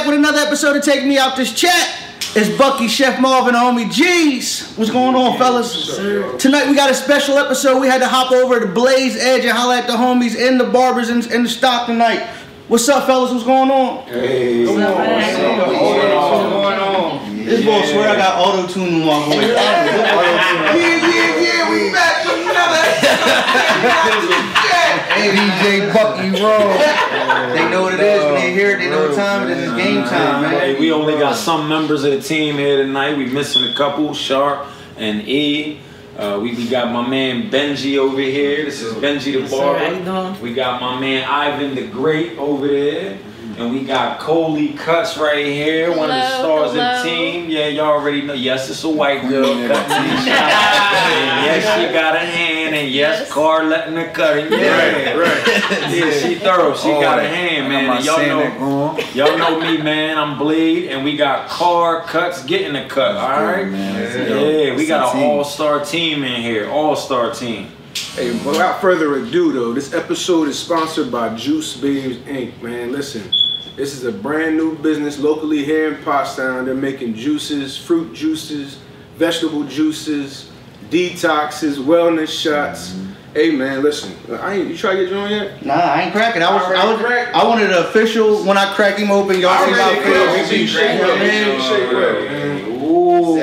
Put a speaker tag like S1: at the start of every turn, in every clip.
S1: back with another episode of Take Me Out This Chat. It's Bucky, Chef Marvin, and homie G's. What's going on, fellas? Tonight we got a special episode. We had to hop over to Blaze Edge and holla at the homies and the barbers in, in the stock tonight. What's up, fellas? What's going on?
S2: Hey,
S1: Come on. What's going on? This boy swear I got auto tune in my voice.
S2: yeah, yeah, yeah, we back with another.
S1: Hey, DJ Bucky Roll. They know what it is game time,
S3: Hey, we only got some members of the team here tonight. We missing a couple, Sharp and E. Uh, we, we got my man Benji over here. This is Benji the
S4: sir. How you
S3: barber.
S4: doing?
S3: We got my man Ivan the Great over there. And we got Coley Cuts right here, one of the
S4: Hello,
S3: stars of the team. Yeah, y'all already know. Yes, it's a white girl cutting these shots. And yes, she got a hand, and yes,
S4: Yes.
S3: Car letting her cut it. Yeah, right. Yeah, she thorough. She got a hand, man. And y'all know, y'all know me, man. I'm Blade, and we got Car Cuts getting the cut. All right, yeah, we got an all-star team in here. All-star team.
S2: Hey, without further ado, though, this episode is sponsored by Juice Babes Inc. Man, listen, this is a brand new business locally here in Pottstown. They're making juices, fruit juices, vegetable juices, detoxes, wellness shots. Hey, man, listen, I ain't, you try to get your own yet?
S1: Nah, I ain't cracking. I was, I was,
S2: Already cracked?
S1: I wanted an official when I crack him open. Y'all see how I
S2: Already
S1: feel.
S2: cracked. Shake well, man. Shake well, man.
S3: Ooh.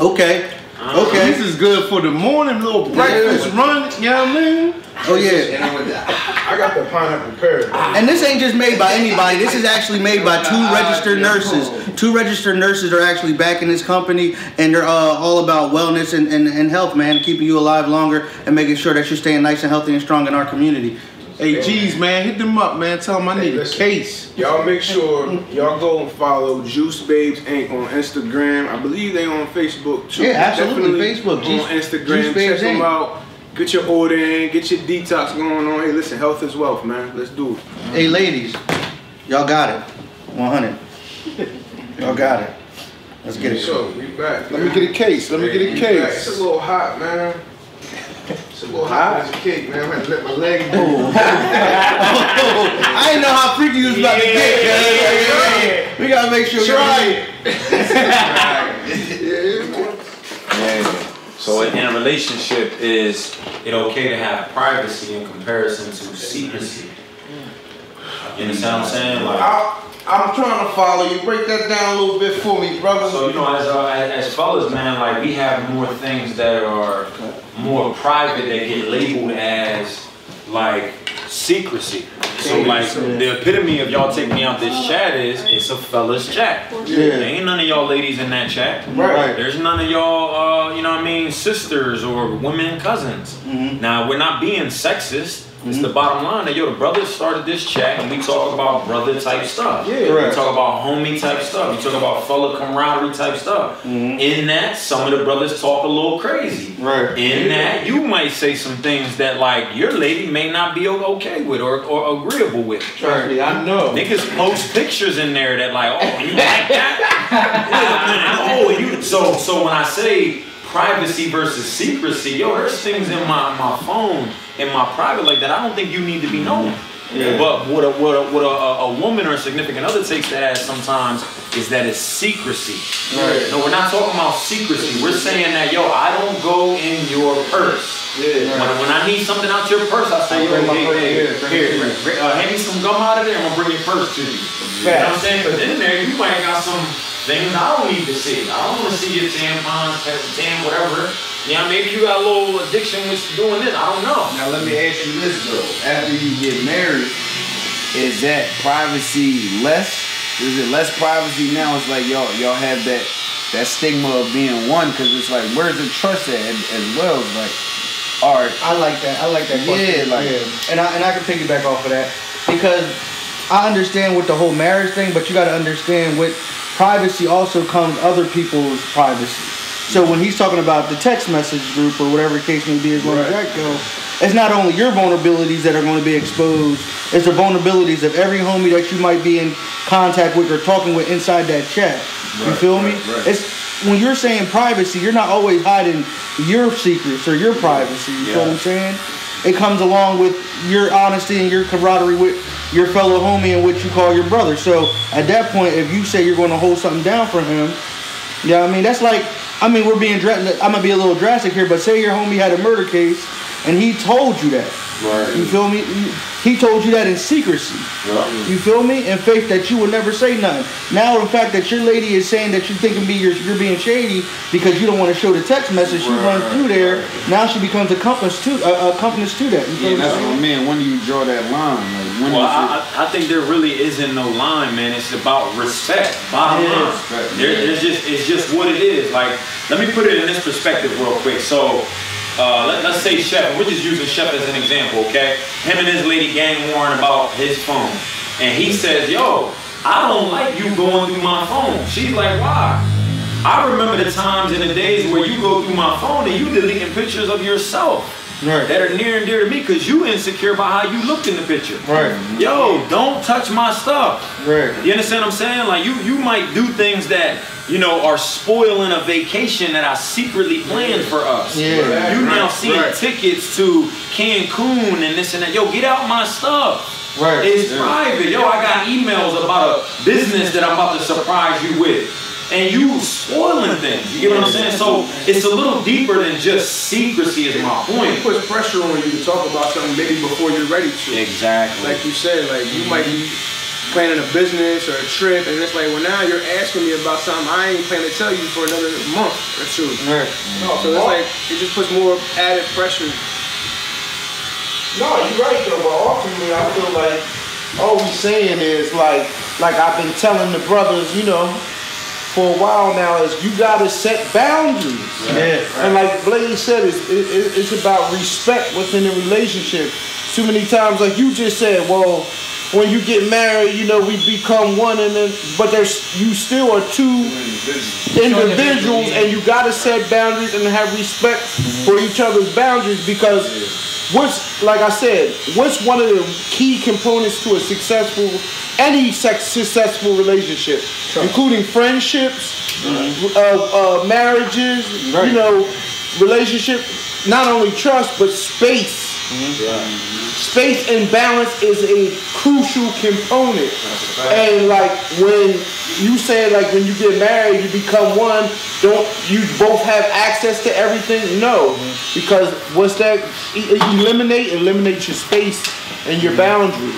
S1: Okay, okay.
S5: This is good for the morning, little breakfast run. You know what I mean?
S1: Oh yeah.
S2: I got the pineapple pear.
S1: And this ain't just made by anybody. This is actually made by two registered nurses. Two registered nurses are actually backing this company, and they're uh, all about wellness and, and, and health, man, keeping you alive longer and making sure that you're staying nice and healthy and strong in our community.
S5: Hey, geez, man, hit them up, man. Tell them I
S2: Hey,
S5: need a case.
S2: Y'all make sure y'all go and follow Juice Babes Inc. on Instagram. I believe they on Facebook too.
S1: Yeah, absolutely.
S2: Definitely
S1: Facebook,
S2: on
S1: Juice-
S2: Instagram.
S1: Juice Babes
S2: Check them out. Get your order in. Get your detox going on. Hey, listen, health is wealth, man. Let's do it.
S1: Hey, ladies, y'all got it. 100. Y'all got it. Let's get it.
S2: So we back.
S5: Let me get a case. Let me get a
S2: We back. It's a little hot, man. It's a little hot as a cake, man. I'm gonna let my leg move.
S1: I didn't know how freaky you was about to get, cuz. We gotta make sure.
S2: Try
S3: So in a relationship, is it okay to have privacy in comparison to secrecy? You understand what I'm saying? Like,
S5: I, I'm trying to follow you. Break that down a little bit for me, brother.
S3: so you know, as uh, as as fellas, man, like we have more things that are more private that get labeled as like secrecy. So like the epitome of y'all taking me out this chat is it's a fellas chat. There ain't none of y'all ladies in that chat.
S2: Right.
S3: There's none of y'all, uh, you know what I mean, sisters or women cousins.
S1: Mm-hmm.
S3: Now, we're not being sexist. It's the mm-hmm. bottom line that, yo, the brothers started this chat and we talk about brother type stuff.
S2: Yeah.
S1: right.
S3: We talk about homie type stuff. We talk about fella camaraderie type stuff. Mm-hmm. In that, some of the brothers talk a little crazy.
S1: Right.
S3: In that, you might say some things that, like, your lady may not be okay with or, or agreeable with.
S5: Trust me, I know.
S3: Niggas post pictures in there that like, oh, you like that? oh, you. So, so when I say privacy versus secrecy, yo, there's things in my, my phone, in my private like that. I don't think you need to be known. But what a what a what a, a, woman or a significant other takes that as sometimes is that it's secrecy.
S1: Right.
S3: No, we're not talking about secrecy. We're saying that yo, I don't go in your purse.
S2: Yeah.
S3: When, when I need something out your purse, I say, yo, hey, hey,
S2: here,
S3: here,
S2: here.
S3: uh, hand me some gum out of there. I'm gonna bring your purse to you. You know what I'm saying? But in there, you might got some things I don't need to see. I don't want to see your tampons, tam, whatever. Yeah, maybe you got a little addiction with doing this. I don't know.
S6: Now let me ask you this though. After you get married, is that privacy less? Is it less privacy now? It's like y'all y'all have that that stigma of being one because it's like where's the trust at as, as well? It's like, all right,
S1: I like that. I like that question.
S6: Yeah, like-
S1: and I and I can piggyback off of that because I understand with the whole marriage thing, but you got to understand with privacy also comes other people's privacy. So when he's talking about the text message group or whatever the case may be, as long as that go, it's not only your vulnerabilities that are going to be exposed. It's the vulnerabilities of every homie that you might be in contact with or talking with inside that chat. you feel me? It's when you're saying privacy, you're not always hiding your secrets or your privacy. You feel what I'm saying? it comes along with your honesty and your camaraderie with your fellow homie and what you call your brother. So at that point, if you say you're going to hold something down for him, yeah, I mean that's like, I mean we're being, I'm gonna be a little drastic here, but say your homie had a murder case and he told you that.
S5: Right.
S1: You feel me? He told you that in secrecy. You feel me? In faith that you would never say nothing. Now the fact that your lady is saying that you think be you're, you're being shady because you don't want to show the text message, she runs through there. Now she becomes accomplice to uh, accomplice to that. You feel
S6: Yeah,
S1: what
S6: that's what I mean. When do you draw that line? Like when
S3: Well,
S6: is it-
S3: I, I I think there really isn't no line, man. It's about respect. Bottom
S1: Yeah.
S3: line.
S6: Respect,
S3: There, there's just it's just what it is. Like, let me put it in this perspective real quick. So, uh, let, let's say Chef. We're just using Chef as an example, okay? Him and his lady gang warring about his phone, and he says, "Yo, I don't like you going through my phone." She's like, "Why?" I remember the times in the days where you go through my phone and you deleting pictures of yourself
S1: Right.
S3: that are near and dear to me because you insecure about how you looked in the picture.
S1: Right.
S3: Yo, don't touch my stuff.
S1: Right.
S3: You understand what I'm saying? Like you, you might do things that you know are spoiling a vacation that I secretly planned for us.
S1: Yeah.
S3: You now
S2: Right,
S3: seeing
S2: right.
S3: tickets to Cancun and this and that. Yo, get out my stuff.
S1: Right.
S3: It's private. Yo, I got emails about a business that I'm about to surprise you with. And you spoiling things. You get what I'm saying? So it's a little deeper than just secrecy is my point.
S2: It puts pressure on you to talk about something maybe before you're ready to.
S3: Exactly.
S2: Like you said, like you might be planning a business or a trip, and it's like, well, now you're asking me about something I ain't planning to tell you for another month or two.
S1: Right.
S2: So it's like it just puts more added pressure.
S5: No, you're right though, but ultimately I feel like all we saying is like like I've been telling the brothers, you know, for a while now is you gotta set boundaries.
S1: Yeah.
S5: And like Blaze said, it's, it, it- it's about respect within the relationship. Too many times, like you just said, well, when you get married, you know, we become one, and then, but there's you still are two individuals, and you gotta set boundaries and have respect for each other's boundaries because what's like I said, what's one of the key components to a successful any sex successful relationship, including friendships, uh, uh, marriages, you know, relationship, not only trust but space. Space and balance is a crucial component. And like when you say like when you get married, you become one. Don't you both have access to everything? No, because what's that? E- Eliminate, eliminate your space and your boundaries.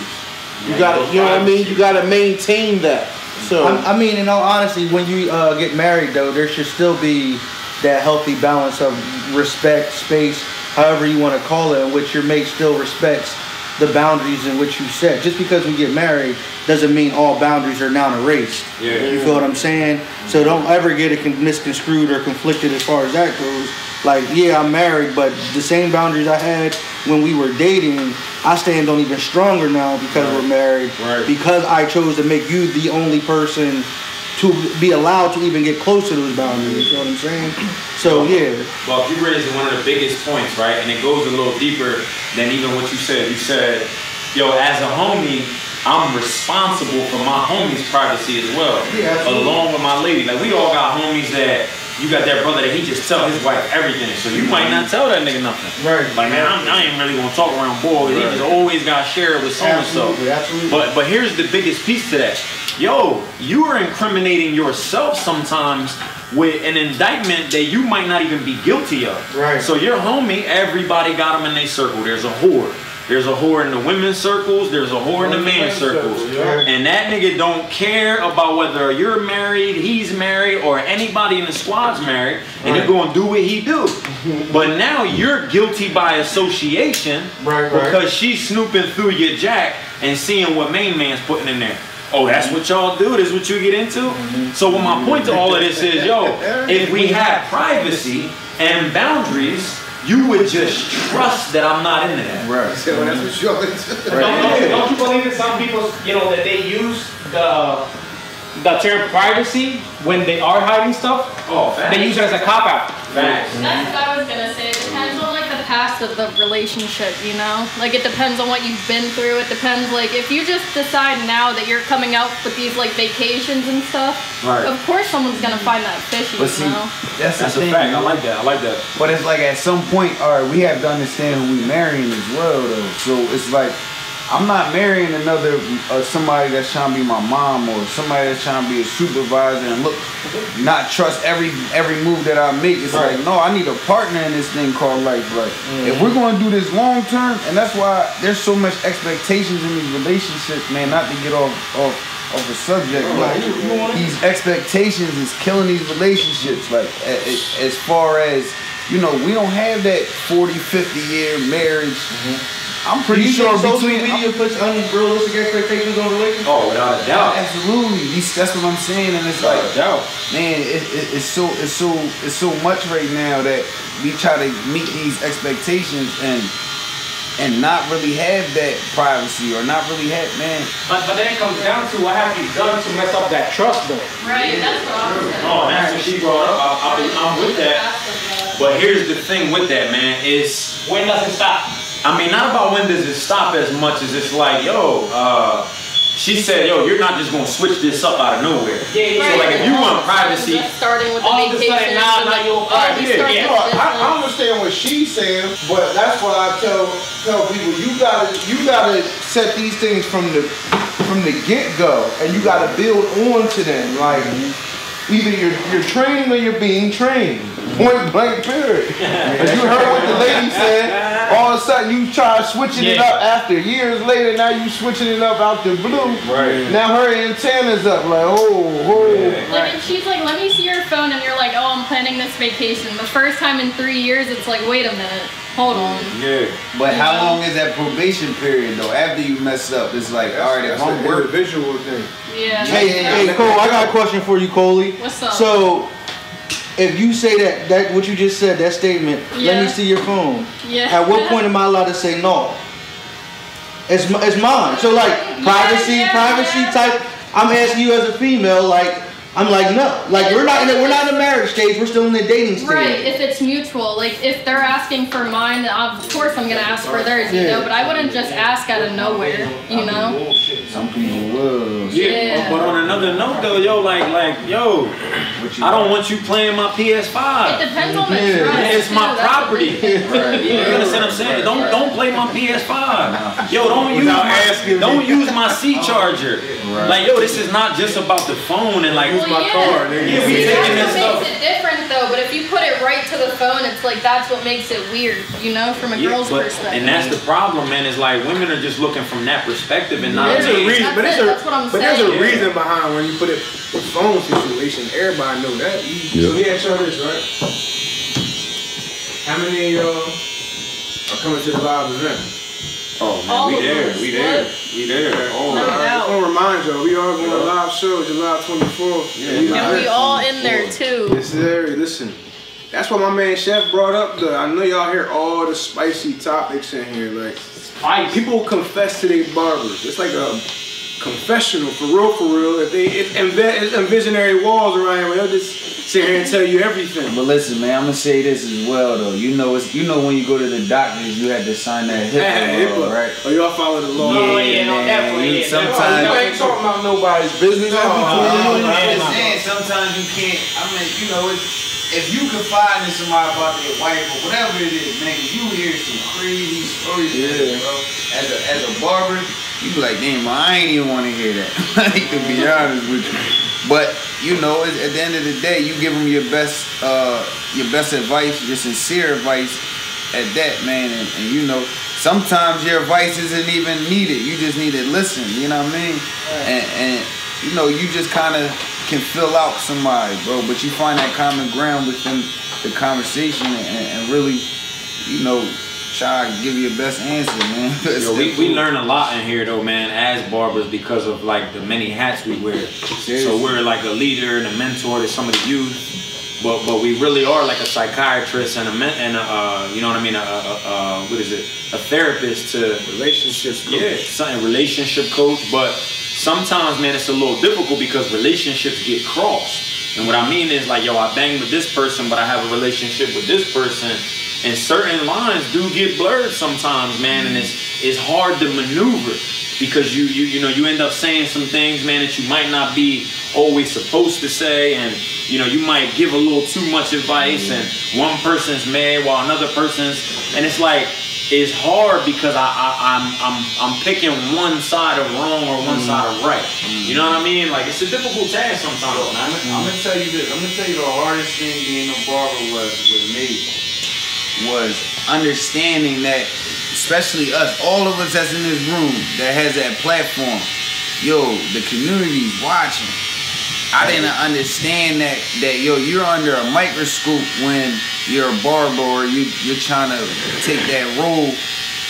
S5: You gotta, you know what I mean. You gotta maintain that. So
S1: I, I mean, in all honesty, when you uh, get married, though, there should still be that healthy balance of respect, space, however you want to call it, in which your mate still respects the boundaries in which you set. Just because we get married doesn't mean all boundaries are now erased.
S3: Yeah.
S1: You feel what I'm saying? So don't ever get it misconstrued or conflicted as far as that goes. Like, yeah, I'm married, but the same boundaries I had when we were dating, I stand on even stronger now because we're married.
S3: Right.
S1: Because I chose to make you the only person to be allowed to even get close to those boundaries. You know what I'm saying? So yeah,
S3: Well, you raised one of the biggest points, right? And it goes a little deeper than even what you said. You said, yo, as a homie, I'm responsible for my homie's privacy as well.
S1: Yeah,
S3: along with my lady. Like we all got homies that you got that brother that he just tell his wife everything. So you might not tell that nigga nothing.
S1: Right.
S3: Like man, I'm, I ain't really gonna talk around boys. He just always gotta share it with so and so. But but here's the biggest piece to that. Yo, you are incriminating yourself sometimes with an indictment that you might not even be guilty of.
S1: Right.
S3: So your homie, everybody got him in their circle. There's a whore. There's a whore in the women's circles. There's a whore in the men's circles.
S5: yeah.
S3: And that nigga don't care about whether you're married, he's married, or anybody in the squad's married, and
S1: Right.
S3: he's gonna do what he do. but now you're guilty by association
S1: Right, right.
S3: because she's snooping through your jack and seeing what main man's putting in there. Oh, that's what y'all do. This is what you get into.
S1: Mm-hmm.
S3: So, what my point to all of this is, yo, if we had privacy and boundaries, you would just trust that I'm not into that.
S6: Right.
S2: So that's what you're into.
S4: Don't, don't, don't you believe that some people, you know, that they use the the term privacy when they are hiding stuff?
S3: Oh,
S4: They use it as a cop out.
S3: Facts.
S7: That's what I was gonna say. It depends on like the of the relationship, you know? Like it depends on what you've been through. It depends like if you just decide now that you're coming out with these like vacations and stuff,
S3: Right.
S7: of course someone's gonna find that fishy,
S6: But
S7: you
S6: see,
S7: know?
S6: that's the
S3: That's a
S6: thing.
S3: fact.
S6: you
S3: I like that. I like that.
S6: But it's like at some point, all right, we have to understand who we marrying as well, though. So it's like I'm not marrying another uh, somebody that's trying to be my mom or somebody that's trying to be a supervisor and look, not trust every every move that I make. It's like no, I need a partner in this thing called life. Like if we're gonna do this long term, and that's why there's so much expectations in these relationships, man. Not to get off off off the subject, but these expectations is killing these relationships. Like a- a- as far as you know, we don't have that 40, 50 year marriage. Mm-hmm.
S1: I'm
S6: pretty
S1: you
S6: sure
S1: think social
S6: between
S1: media puts unrealistic expectations on relationships?
S3: Oh, without a doubt.
S6: Absolutely, These- that's what I'm saying, and it's like,
S3: Without a doubt.
S6: man, it, it, it's so it's so it's so much right now that we try to meet these expectations and and not really have that privacy or not really have man.
S4: But, but then it comes down to what have you done to mess up that trust though?
S7: Right, that's what I was oh, saying.
S3: Oh, that's what she brought up. I, I, I'm with that. But here's the thing with that, man. Is
S4: When does it stop?
S3: I mean, not about when does it stop as much as it's like, yo, uh, she said, yo, you're not just gonna switch this up out of nowhere.
S4: Yeah, yeah,
S3: So like, if you want privacy,
S7: Just starting with the
S4: All of a sudden, now- now you're
S7: you
S4: private.
S7: start
S4: Yeah,
S7: this
S5: No, I, I
S7: business.
S5: understand what she's saying, but that's why I tell tell people you gotta you gotta set these things from the from the get go, and you gotta build onto them. Like either you're you're training or you're being trained. Point blank period. As you heard what the lady said, all of a sudden you try switching it up after years later. Now you switching it up out the blue.
S3: Right.
S5: Now her antennas up like oh oh.
S7: Like if she's like, let me see your phone, and you're like, oh, I'm planning this vacation. The first time in three years, it's like, wait a minute, hold on.
S3: yeah.
S6: But how long is that probation period though? After you mess up, it's like, all right, if
S2: That's
S6: I'm
S2: an
S6: working.
S2: individual thing.
S7: Yeah.
S1: Hey, hey, Cole, I got a question for you, Coley.
S7: What's up?
S1: So, if you say that, that what you just said, that statement, let me see your phone.
S7: Yeah.
S1: At what point am I allowed to say no? It's, it's mine. So like privacy,
S7: yeah,
S1: privacy
S7: yeah.
S1: type. I'm asking you as a female, like I'm like no, like we're not in the, we're not in the marriage stage. We're still in the dating stage.
S7: Right, if it's mutual, like if they're asking for mine, of course I'm gonna ask for theirs, you
S1: Yeah.
S7: know. But I wouldn't just ask out of nowhere, you know.
S6: Some people will.
S3: Yeah.
S7: Yeah.
S3: Oh, but on another note, though, yo, like, like, yo, I don't want you playing my PS5.
S7: It depends on the
S1: Yeah.
S7: trust.
S3: It's
S7: too,
S3: my
S7: that's the
S3: property.
S7: big thing.
S6: Right.
S3: You understand what I'm saying? Don't don't play my PS5. Yo, don't use
S2: Without
S3: my,
S2: asking
S3: don't use my C oh. charger. Like yo, this is not just about the phone and like
S7: Well,
S2: my
S7: yeah.
S2: car.
S3: Yeah, we taking this
S7: what
S3: stuff.
S7: makes it different though. But if you put it right to the phone, it's like that's what makes it weird, you know, from a
S3: Yeah,
S7: girl's
S3: but,
S7: perspective.
S3: and that's the problem, man. Is like women are just looking from that perspective and not.
S2: There's a reason, but it's
S7: it,
S2: a
S7: that's what I'm
S2: but there's a
S7: saying.
S2: reason behind when you put it the phone situation. Everybody know that. So let me ask y'all this, right? How many of y'all are coming to the live event?
S3: Oh man,
S7: All
S3: we
S7: of
S3: there,
S7: us.
S3: we there, we there. Oh,
S7: No
S2: I
S7: doubt.
S2: just want to remind y'all, we are going to live show July 24th.
S3: Yeah,
S7: and we
S3: July
S7: all in there too.
S2: Yes, sir. Listen, that's what my man Chef brought up. The I know y'all hear all the spicy topics in here. Like
S4: Spice.
S2: people confess to their barbers. It's like a confessional for real, for real. If they if envi- it's visionary walls around here, they'll just sit here and tell you everything.
S6: But listen, man, I'm gonna say this as well though. You know, it's you know when you go to the doctors, you had to sign that HIPAA law, right?
S2: Oh, y'all follow the law.
S4: No, oh, yeah, no,
S6: man,
S4: definitely,
S6: you-
S4: yeah,
S6: sometimes-
S5: I ain't talking about nobody's business. That's between you and
S6: I'm
S5: them.
S6: just saying, sometimes you can't. I mean, you know, it's, if you confide in somebody about their wife or whatever it is, man, you hear some crazy stories,
S2: Yeah.
S6: bro. As a as a barber, you be like, damn, I ain't even want to hear that. like to be honest with you. But you know, at the end of the day, you give them your best, uh, your best advice, your sincere advice at that, man. And, and you know, sometimes your advice isn't even needed. You just need to listen. You know what I mean? And, and you know, you just kind of can fill out somebody, bro. But you find that common ground within the conversation and, and really, you know, try to give your best answer, man.
S3: Yo, we, we learn a lot in here though, man, as barbers because of like the many hats we wear. So we're like a leader and a mentor to some of the youth, but but we really are like a psychiatrist and a men, and a, uh, you know what I mean, a, a, a, what is it, a therapist to
S2: Relationships. coach.
S3: yeah, something relationship coach. But sometimes, man, it's a little difficult because relationships get crossed. And what I mean is like, yo, I bang with this person, but I have a relationship with this person. And certain lines do get blurred sometimes, man, and it's it's hard to maneuver because you you you know you end up saying some things, man, that you might not be always supposed to say, and you know you might give a little too much advice, and one person's mad while another person's, and it's like it's hard because I, I I'm I'm I'm picking one side of wrong or one side of right. You know what I mean? Like it's a difficult task sometimes,
S6: I'm,
S3: man.
S6: I'm gonna tell you this. I'm gonna tell you the hardest thing being a barber was with me was understanding that, especially us, all of us that's in this room that has that platform. Yo, the community's watching. I didn't understand that that yo you're under a microscope when you're a barber or you you're trying to take that role.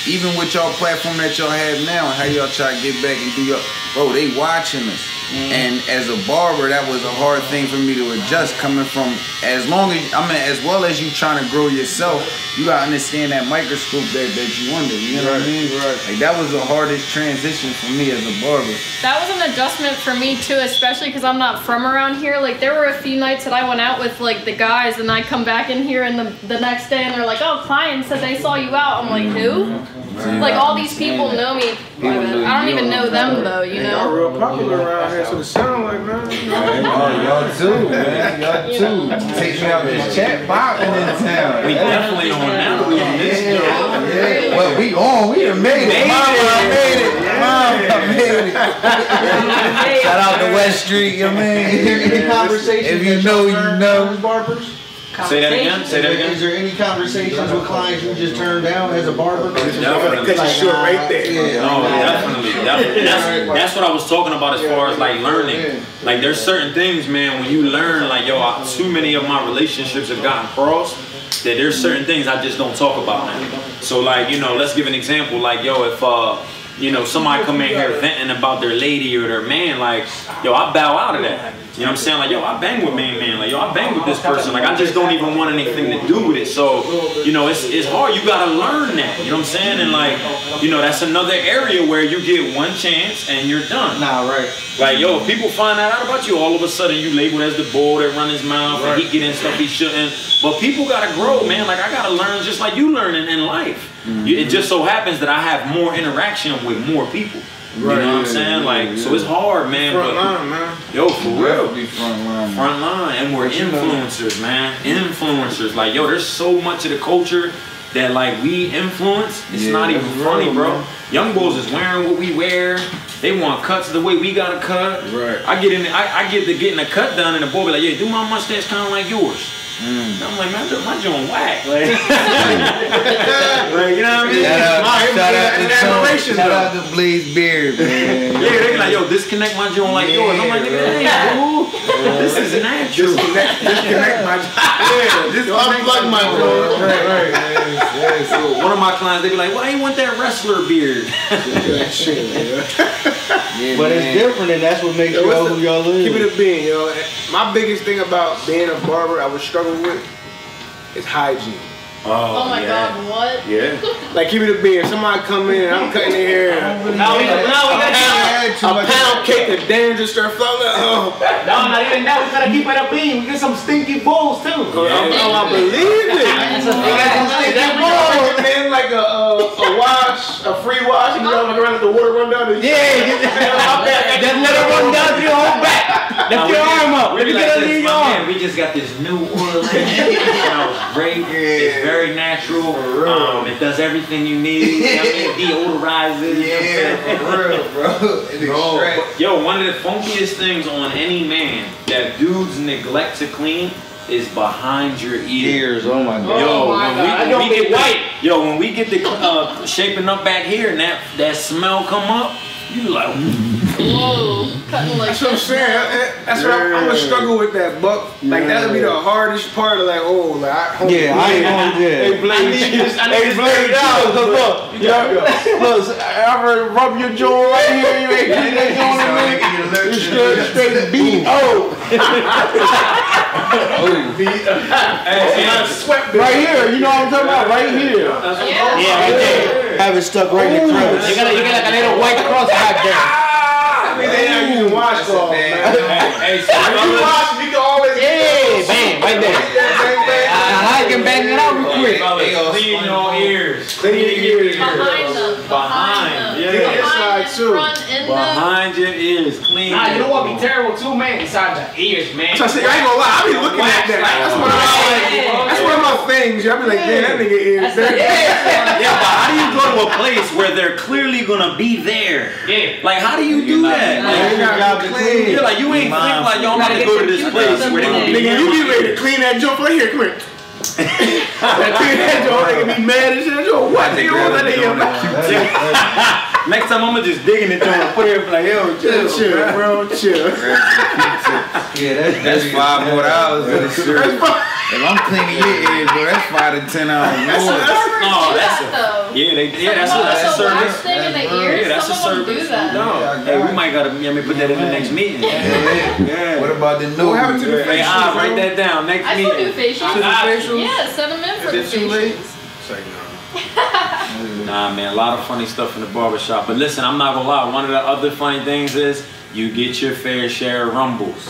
S6: Even with y'all platform that y'all have now, how y'all try to get back and do your bro, they watching us. And as a barber, that was a hard thing for me to adjust coming from as long as I mean as well as you trying to grow yourself, you gotta understand that microscope that, that you under. You know what I mean?
S5: right.
S6: Like that was the hardest transition for me as a barber.
S7: That was an adjustment for me too, especially because I'm not from around here. Like there were a few nights that I went out with like the guys, and I come back in here and the the next day, and they're like, "Oh, client said they saw you out." I'm like, "Who?" Like all these people know me.
S6: People know
S7: I don't even know them though, you
S2: Y'all
S7: know.
S2: real popular around here, so it sound like man.
S6: Oh, y'all too, man. Y'all too. Take me out this chat popping in town.
S3: We definitely on now. We on this joint.
S6: Yeah, well, we on. We done made it. Mama, I made it. Mama, I made it. Shout out to West Street, you mean?
S1: Any conversations
S6: If you know,
S1: y'all
S6: you
S1: turned
S6: know.
S1: barbers?
S3: Say that again. Say that
S1: Is
S3: again.
S1: Is there any conversations with clients you just turned down as a barber?
S3: Definitely.
S2: Cut you short right there.
S1: Yeah.
S3: No, definitely. definitely. That's, that's what I was talking about as far as like learning. Like there's certain things, man, when you learn, like yo, I, too many of my relationships have gotten crossed. That there's certain things I just don't talk about now. So like, you know, let's give an example. Like, yo, if uh, you know, somebody come in here venting about their lady or their man, like, yo, I bow out of that. You know what I'm saying? Like, yo, I bang with man, man. Like, yo, I bang with this person. Like, I just don't even want anything to do with it. So, you know, it's, it's hard. You gotta learn that. You know what I'm saying? And like, you know, that's another area where you get one chance and you're done.
S1: Nah, right.
S3: Like, yo, if people find that out about you, all of a sudden you labeled as the bull that run his mouth and he get in stuff he shouldn't. But people gotta grow, man. Like, I gotta learn just like you learning in life. You- It just so happens that I have more interaction with more people. You know what I'm saying? Like, so it's hard, man.
S2: Front
S3: but
S2: line, man.
S3: yo, for real.
S6: Be front line.
S3: Front line, and we're influencers, man. Influencers, like yo, there's so much of the culture that like we influence. It's
S6: Yeah,
S3: not even funny,
S6: real,
S3: bro.
S6: man.
S3: Young boys is wearing what we wear. They want cuts the way we got a cut.
S2: Right.
S3: I get in, I, I get to getting a cut done, and the boy be like, "Yeah, do my mustache kind of like yours."
S6: Mm.
S3: I'm like, man, my joint whack. Like, like, you know what I mean?
S6: Shout out,
S3: My-
S6: shout out to Tony.
S2: admiration,
S6: Shout out to Blaze Beard, man.
S3: Yeah, they be like, yo, disconnect my joint like yours. I'm like, nigga, that ain't cool. This is natural.
S2: Disconnect, disconnect my.
S3: Yeah, this
S2: Unplug my phone.
S6: Right, right, man. Yeah, so-
S3: One of my clients, they be like, "Why you want that wrestler beard?"
S2: That shit, man.
S6: yeah,
S1: But it's different, and that's what makes
S2: Yo,
S1: y'all who
S2: the-
S1: y'all is.
S2: Keep it a bean, yo. My biggest thing about being a barber, I was struggling with, is hygiene.
S7: Oh, oh my god, what?
S3: Yeah.
S2: Like keep it a bean. Somebody come in and I'm cutting their hair. and
S4: Now we, now we
S2: A
S4: gotta
S2: pound, a pound cake of dandruff start flowing. Oh,
S4: No, not even that. We gotta keep it up clean. We get some stinky bowls too.
S2: oh, I believe it.
S4: We got some stinky bowls.
S2: recommend like a, a, a wash, a free wash, and you know, like around let the water run down. The,
S4: Yeah, just, just let it run down to your whole back. Lift your arm up.
S3: We
S4: Let me
S3: like
S4: get
S3: this,
S4: under your
S3: my man,
S4: arm.
S3: we just got this new oil. it smells great. It's very natural. Um, it does everything you need. You know what I mean? Deodorizes. you know what I'm saying?
S6: Yeah, for real, bro. It extract.
S3: Yo, one of the funkiest things on any man that dudes neglect to clean is behind your ear.
S1: Ears, oh my god.
S3: Yo,
S4: Oh my
S3: when
S4: God,
S3: we, when we get the,
S4: white.
S3: yo, when we get the uh, shaping up back here and that that smell come up, you like,
S7: Whoa, cutting like
S2: That's what I'm
S7: this.
S2: saying. I- I- That's what I'm, I'm gonna struggle with that, buck. Like that would be the hardest part of like, oh, like I, hold
S1: Yeah, I ain't gonna. Yeah.
S2: Hey, Blade,
S5: Hey, Blade, now, cause look, yo, look, ever rub your jaw right here, you ain't getting that joint in there. You straight, straight beat. Oh,
S3: hey,
S2: sweat
S5: right here, you know what I'm talking about? Right here.
S7: Yeah.
S4: Yeah, right there.
S1: Have it stuck right in the
S4: You got, you got like a little white cross back there
S2: fucking washcloth,
S3: hey, so
S2: if you wash, can always
S4: yeah, bam, right there. I, can back it out real quick.
S6: Clean your
S2: ears.
S7: Clean your ears and the.
S3: Behind your ears, clean.
S4: Nah, you know what be
S3: it.
S4: terrible too, man? Inside the ears, man.
S2: So I, say, I ain't gonna lie, I be looking at that. That's one of my, that's one of my things. I be like, damn, that nigga ears. dirty.
S3: Yeah, but how do you go to a place where they're clearly gonna be there?
S4: Yeah.
S3: Like, how do you do that? Like,
S2: you gotta be clean.
S3: you're like, you ain't think like, yo, I'm about to go to this place where they gonna be
S2: Nigga, you be ready to clean that jump right here. Come here. clean that joint. Nigga be mad and shit. Yo, what? Nigga, what that nigga? about?
S3: Next time I'm gonna just dig in the joint and put it like, yo, chill,
S2: Chill, bro, chill.
S1: Yeah, that's
S6: That's
S1: dirty.
S6: five more hours of the shirt. If I'm cleaning your ears, bro, that's five to ten hours
S3: That's
S6: more.
S3: a, no, that's a, yeah, they, yeah, that's a, that's a service.
S7: wash thing in the
S6: That's
S7: ears.
S3: Yeah, that's a
S7: Some do
S3: service.
S7: that.
S3: No, hey, we might gotta, let me put that in the next meeting. Yeah.
S6: What about the new?
S2: What happened to
S6: nose?
S2: the
S3: Hey,
S2: facial?
S3: ah, write that down. Next
S7: I still do
S3: meeting.
S7: facials.
S2: Do the facials?
S7: Yeah, send them in for the
S2: Is it too late?
S7: facials.
S2: It's no.
S3: Nah, man, a lot of funny stuff in the barbershop. But listen, I'm not gonna lie. One of the other funny things is you get your fair share of rumbles.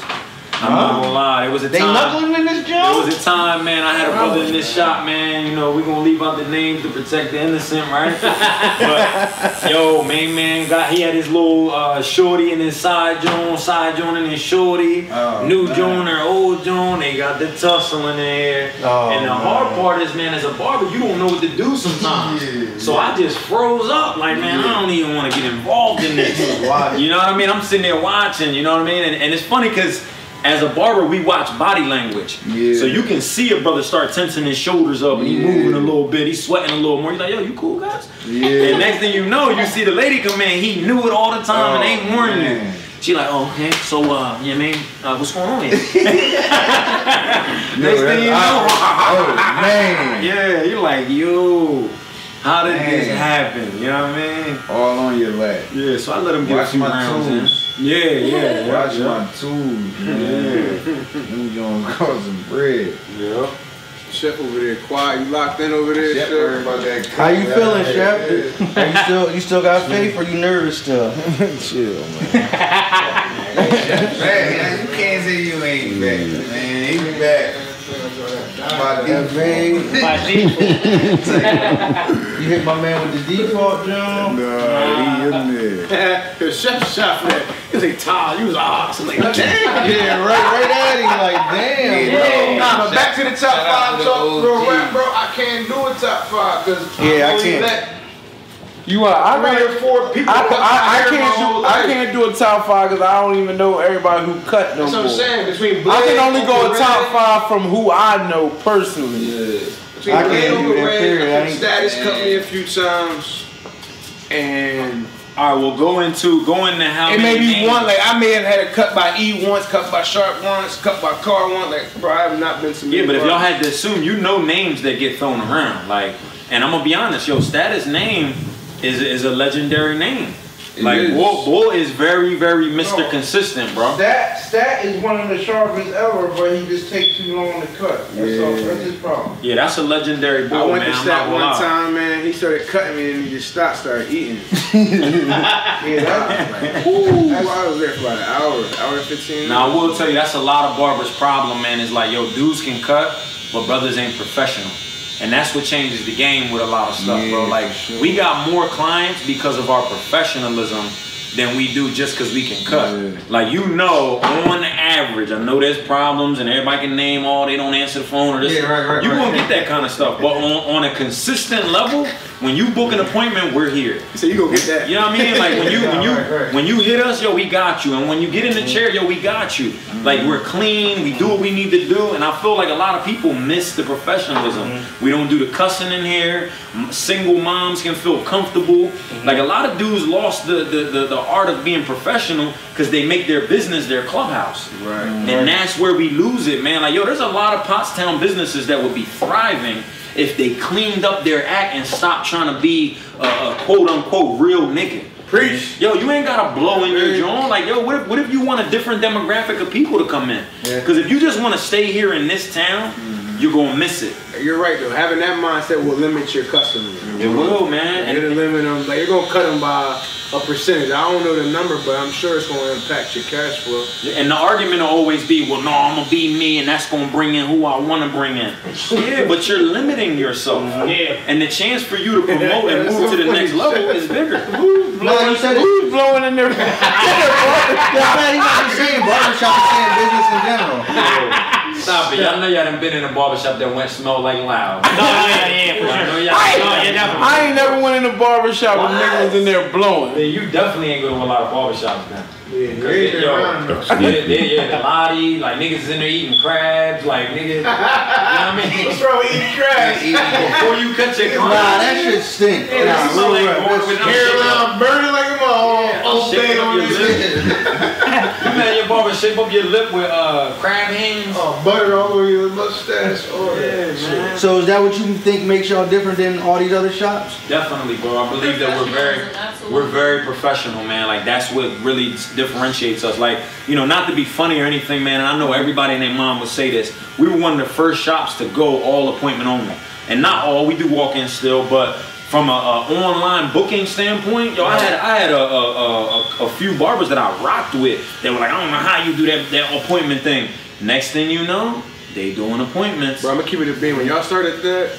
S3: I'm not gonna lie. There was a time.
S1: They
S3: time.
S1: knuckling in this
S3: There
S1: joint?
S3: was a time, man, I had a brother in this shop, man. You know, we gonna leave out the names to protect the innocent, right? but yo, main man got he had his little uh, shorty in his side joint, side joint in his shorty,
S6: Oh,
S3: new
S6: man.
S3: joint or old joint. They got the tussle in there.
S1: Oh,
S3: and the
S1: man.
S3: hard part is, man, as a barber, you don't know what to do sometimes.
S6: Yeah,
S3: so I just froze up, like, man, I don't even want to get involved in this. you know what I mean? I'm sitting there watching. You know what I mean? And, and it's funny because. As a barber, we watch body language.
S6: Yeah.
S3: So you can see a brother start tensing his shoulders up and he
S6: Yeah.
S3: moving a little bit, he's sweating a little more. You're like, yo, you cool guys?
S6: Yeah.
S3: And next thing you know, you see the lady come in, he knew it all the time and
S6: Oh,
S3: ain't warning
S6: man.
S3: you. She like, oh, okay, so, uh, yeah, man, uh, what's going on here? next thing you know,
S6: Oh, man.
S3: yeah, you're like, yo, how did this happen? You know what I mean?
S6: All on your lap.
S3: Yeah, so I let him get a
S6: Watch
S3: few
S6: my
S3: rounds in.
S6: tools.
S3: Yeah, yeah, yeah.
S6: Watch my tools, man. New Jones causing bread.
S3: Yeah.
S2: Chef over there, quiet. You locked in over there,
S6: Chef
S2: Chef?
S6: about that.
S1: How you feeling, Chef? Are you still you still got faith or you nervous still?
S6: Chill, man. man, you can't say you ain't back, man. He be back. By default.
S1: man.
S4: My default.
S1: You hit my man with the default, John.
S6: Nah, he in there.
S2: the chef shot for that. He was like, Todd, you was awesome. Like, damn.
S1: Yeah, right, right at him, like damn.
S6: Yeah.
S2: Nah, but back to the top
S6: Shout out
S2: five
S6: to
S2: talk,
S6: the
S2: bro. Rap, bro. I can't do a top five because
S1: Yeah, I
S2: only
S1: can't.
S2: let
S5: You want? I
S2: three
S5: gotta.
S2: or four people
S5: I, I, I can't
S2: whole
S5: do I can't do a top five because I don't even know everybody who cut no
S2: That's what
S5: more.
S2: I'm saying. Between
S5: I can only go
S2: Uncle
S5: a top five from who I know personally.
S2: Between
S1: I
S2: Blade,
S1: can't
S2: Uncle
S1: do that,
S2: Red,
S1: period. I
S2: I think
S1: ain't-
S2: Status cut me a few times. And
S3: All right, well, go into go into how
S2: it
S3: many
S2: may be
S3: names-
S2: one, like I may have had it cut by E once, cut by Sharp once, cut by Car once. Like, bro, I have not been to
S3: Yeah, but if y'all had to assume, you know names that get thrown around. Like, and I'm gonna be honest, yo, status name is is a legendary name.
S2: It
S3: like,
S2: is.
S3: Bull, Bull is very, very Mr.
S5: No.
S3: Consistent, bro.
S5: Stat Stat is one of the sharpest ever, but he just takes too long to cut. That's all. That's his problem.
S3: Yeah, that's a legendary
S2: I went
S3: man.
S2: to Stat one
S3: lie.
S2: time, man. He started cutting me and he just stopped, started eating.
S5: Yeah, that,
S2: Ooh, I was there for about an hour, hour and 15
S3: Now I will tell you that's a lot of barbers' problem, man. Is like, yo, dudes can cut, but brothers ain't professional. And that's what changes the game with a lot of stuff, bro. Like
S6: sure.
S3: we got more clients because of our professionalism than we do just because we can cut.
S6: Yeah.
S3: Like you know, on average, I know there's problems and everybody can name all they don't answer the phone or this.
S6: Yeah, right, right,
S3: you
S6: right.
S3: gonna get that kind of stuff. But on, on a consistent level, when you book an appointment, we're here.
S2: So you gonna get that.
S3: You know what I mean? Like when you when you
S6: Right, right.
S3: when you hit us, yo, we got you. And when you get in the chair, yo, we got you. Mm-hmm. Like we're clean, we do what we need to do. And I feel like a lot of people miss the professionalism. Mm-hmm. We don't do the cussing in here. Single moms can feel comfortable. Mm-hmm. Like a lot of dudes lost the the, the, the art of being professional because they make their business their clubhouse.
S2: Right.
S3: And that's where we lose it, man. Like, yo, there's a lot of Pottstown businesses that would be thriving if they cleaned up their act and stopped trying to be a, a quote unquote real nigga.
S2: Preach.
S3: Yo, you ain't gotta blow in your joint. Like, yo, what if, what if you want a different demographic of people to come in?
S6: Yeah.
S3: Because if you just want to stay here in this town, you're gonna miss it.
S2: You're right though. Having that mindset will limit your customers.
S3: It will, man.
S2: And it'll limit them. Like you're gonna cut them by a percentage. I don't know the number, but I'm sure it's gonna impact your cash flow.
S3: And the argument will always be, well, no, I'm gonna be me, and that's gonna bring in who I want to bring in. Yeah, but you're limiting yourself.
S4: Yeah.
S3: And the chance for you to promote and move to the next level is bigger.
S1: No, you said it.
S5: Who's blowing in there?
S1: Yeah, man, he's not just saying barbershop, he's saying business in general.
S3: Stop it. Y'all know y'all done been in a barbershop that went smell like loud.
S4: No, yeah, yeah, for
S3: I know
S4: sure.
S3: y'all-
S5: I
S4: No, yeah,
S5: ain't,
S4: definitely.
S5: I ain't never went in a barber shop with
S3: What?
S5: niggas in there blowing.
S3: Then you definitely ain't go to a lot of barbershops, man.
S2: Yeah,
S3: Cause
S2: they
S3: they, yo,
S2: around though.
S3: they, they, yeah, the lottie, like niggas in there eating crabs, like niggas, you know what I mean?
S2: What's wrong with eating trash?
S3: Before you cut your
S1: Nah, that shit stink.
S3: Yeah,
S1: Nah,
S3: that smell like
S1: rap.
S3: going with them shit up.
S2: Hairline burning like I'm all, all
S3: Shaking
S2: day on
S3: your
S2: this
S3: lip.
S2: shit.
S3: You made your barber shape up your lip with uh crab hands.
S2: Oh, butter all over your mustache. Oh, yeah, man.
S1: So is that what you think makes y'all different than all these other shops?
S3: Definitely, bro. I believe that we're very, we're very professional, man. Like that's what really differentiates us. Like you know, not to be funny or anything, man. And I know everybody and their mom would say this. We were one of the first shops to go all appointment only, and not all. We do walk in still, but from a, a online booking standpoint, yo, I had I had a, a, a, a few barbers that I rocked with. They were like, I don't know how you do that that appointment thing. Next thing you know, they doing appointments.
S2: Bro, I'm gonna keep it a beam. When y'all started that,